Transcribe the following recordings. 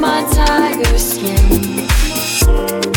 my tiger skin.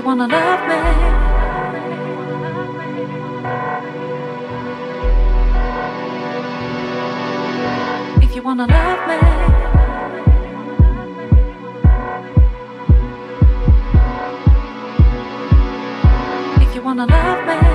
you wanna love me? If you wanna love me. If you wanna love me.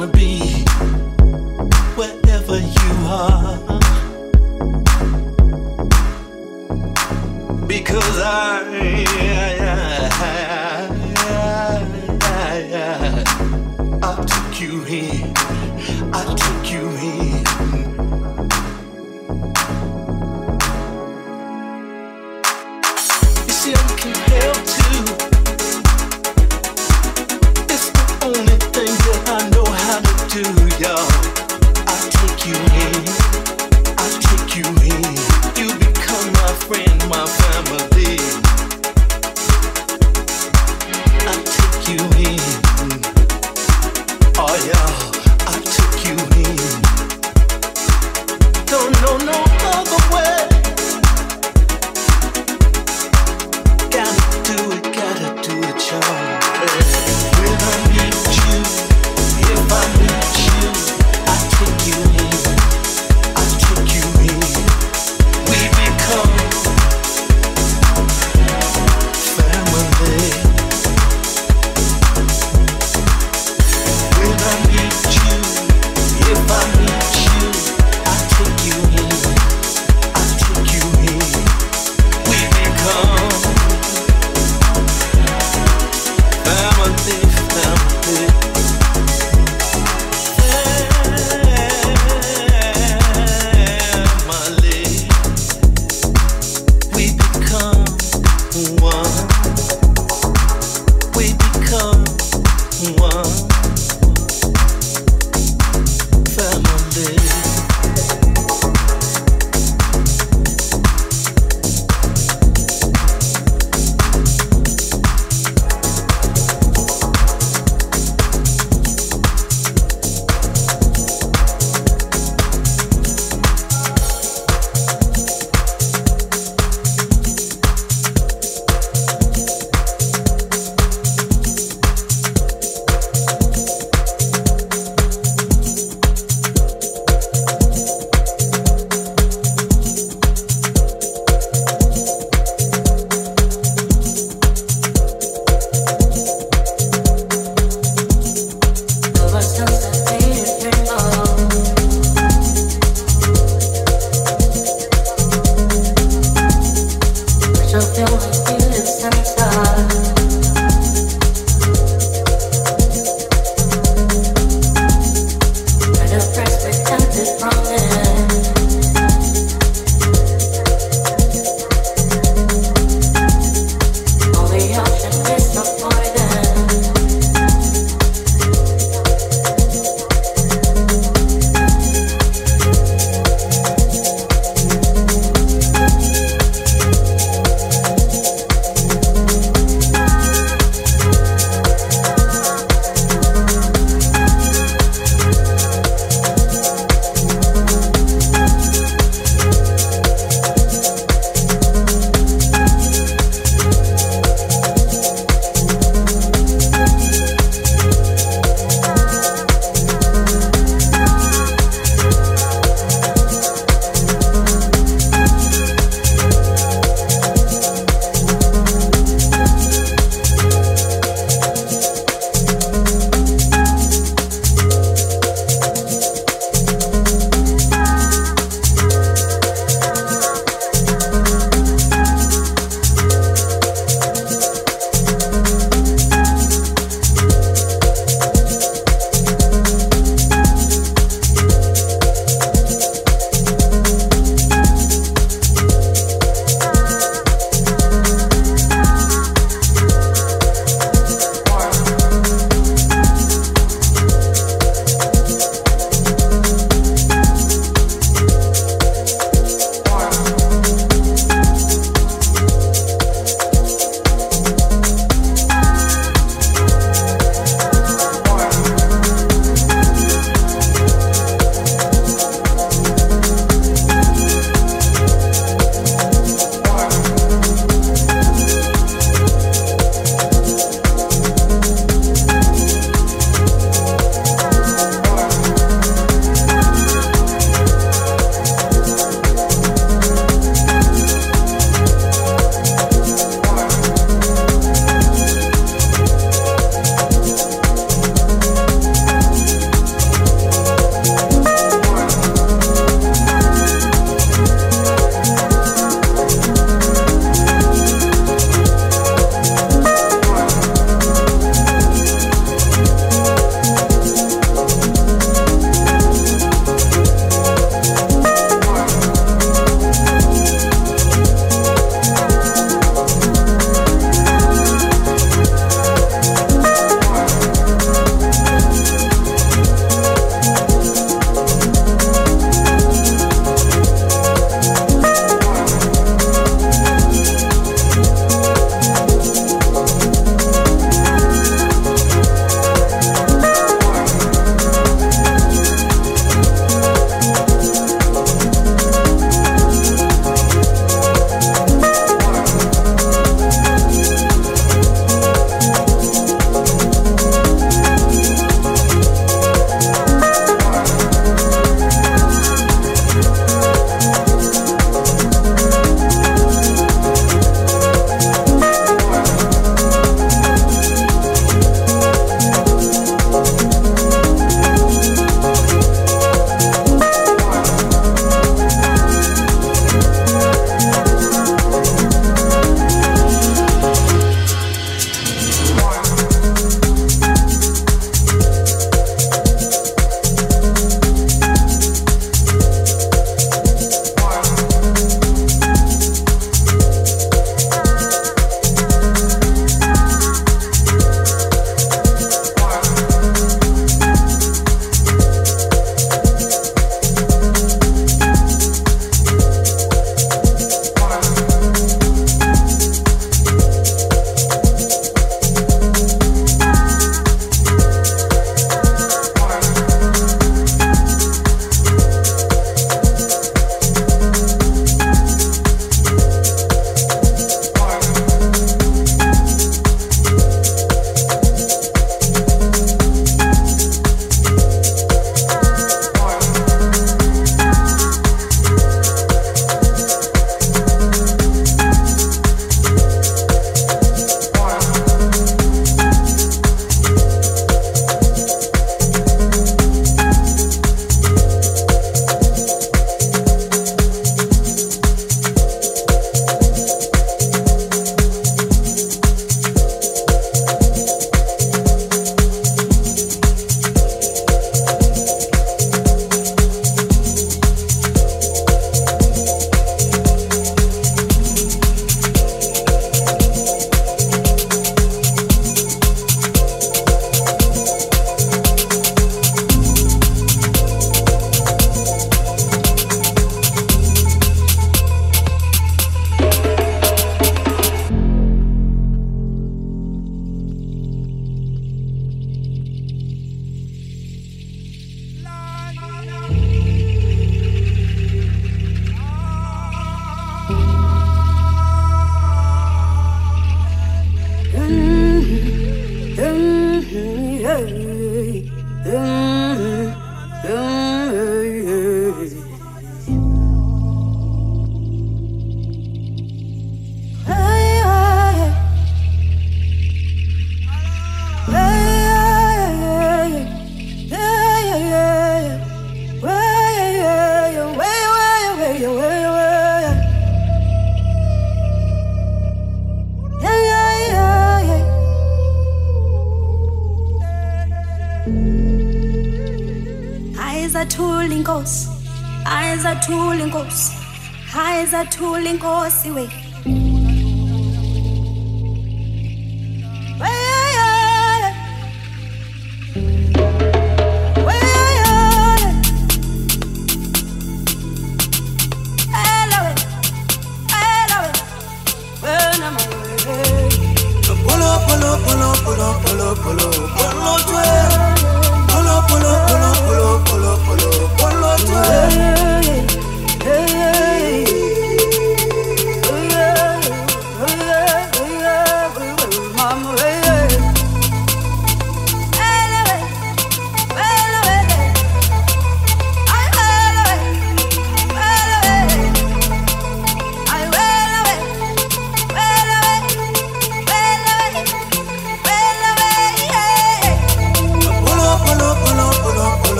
wanna be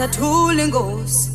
zathula ingozi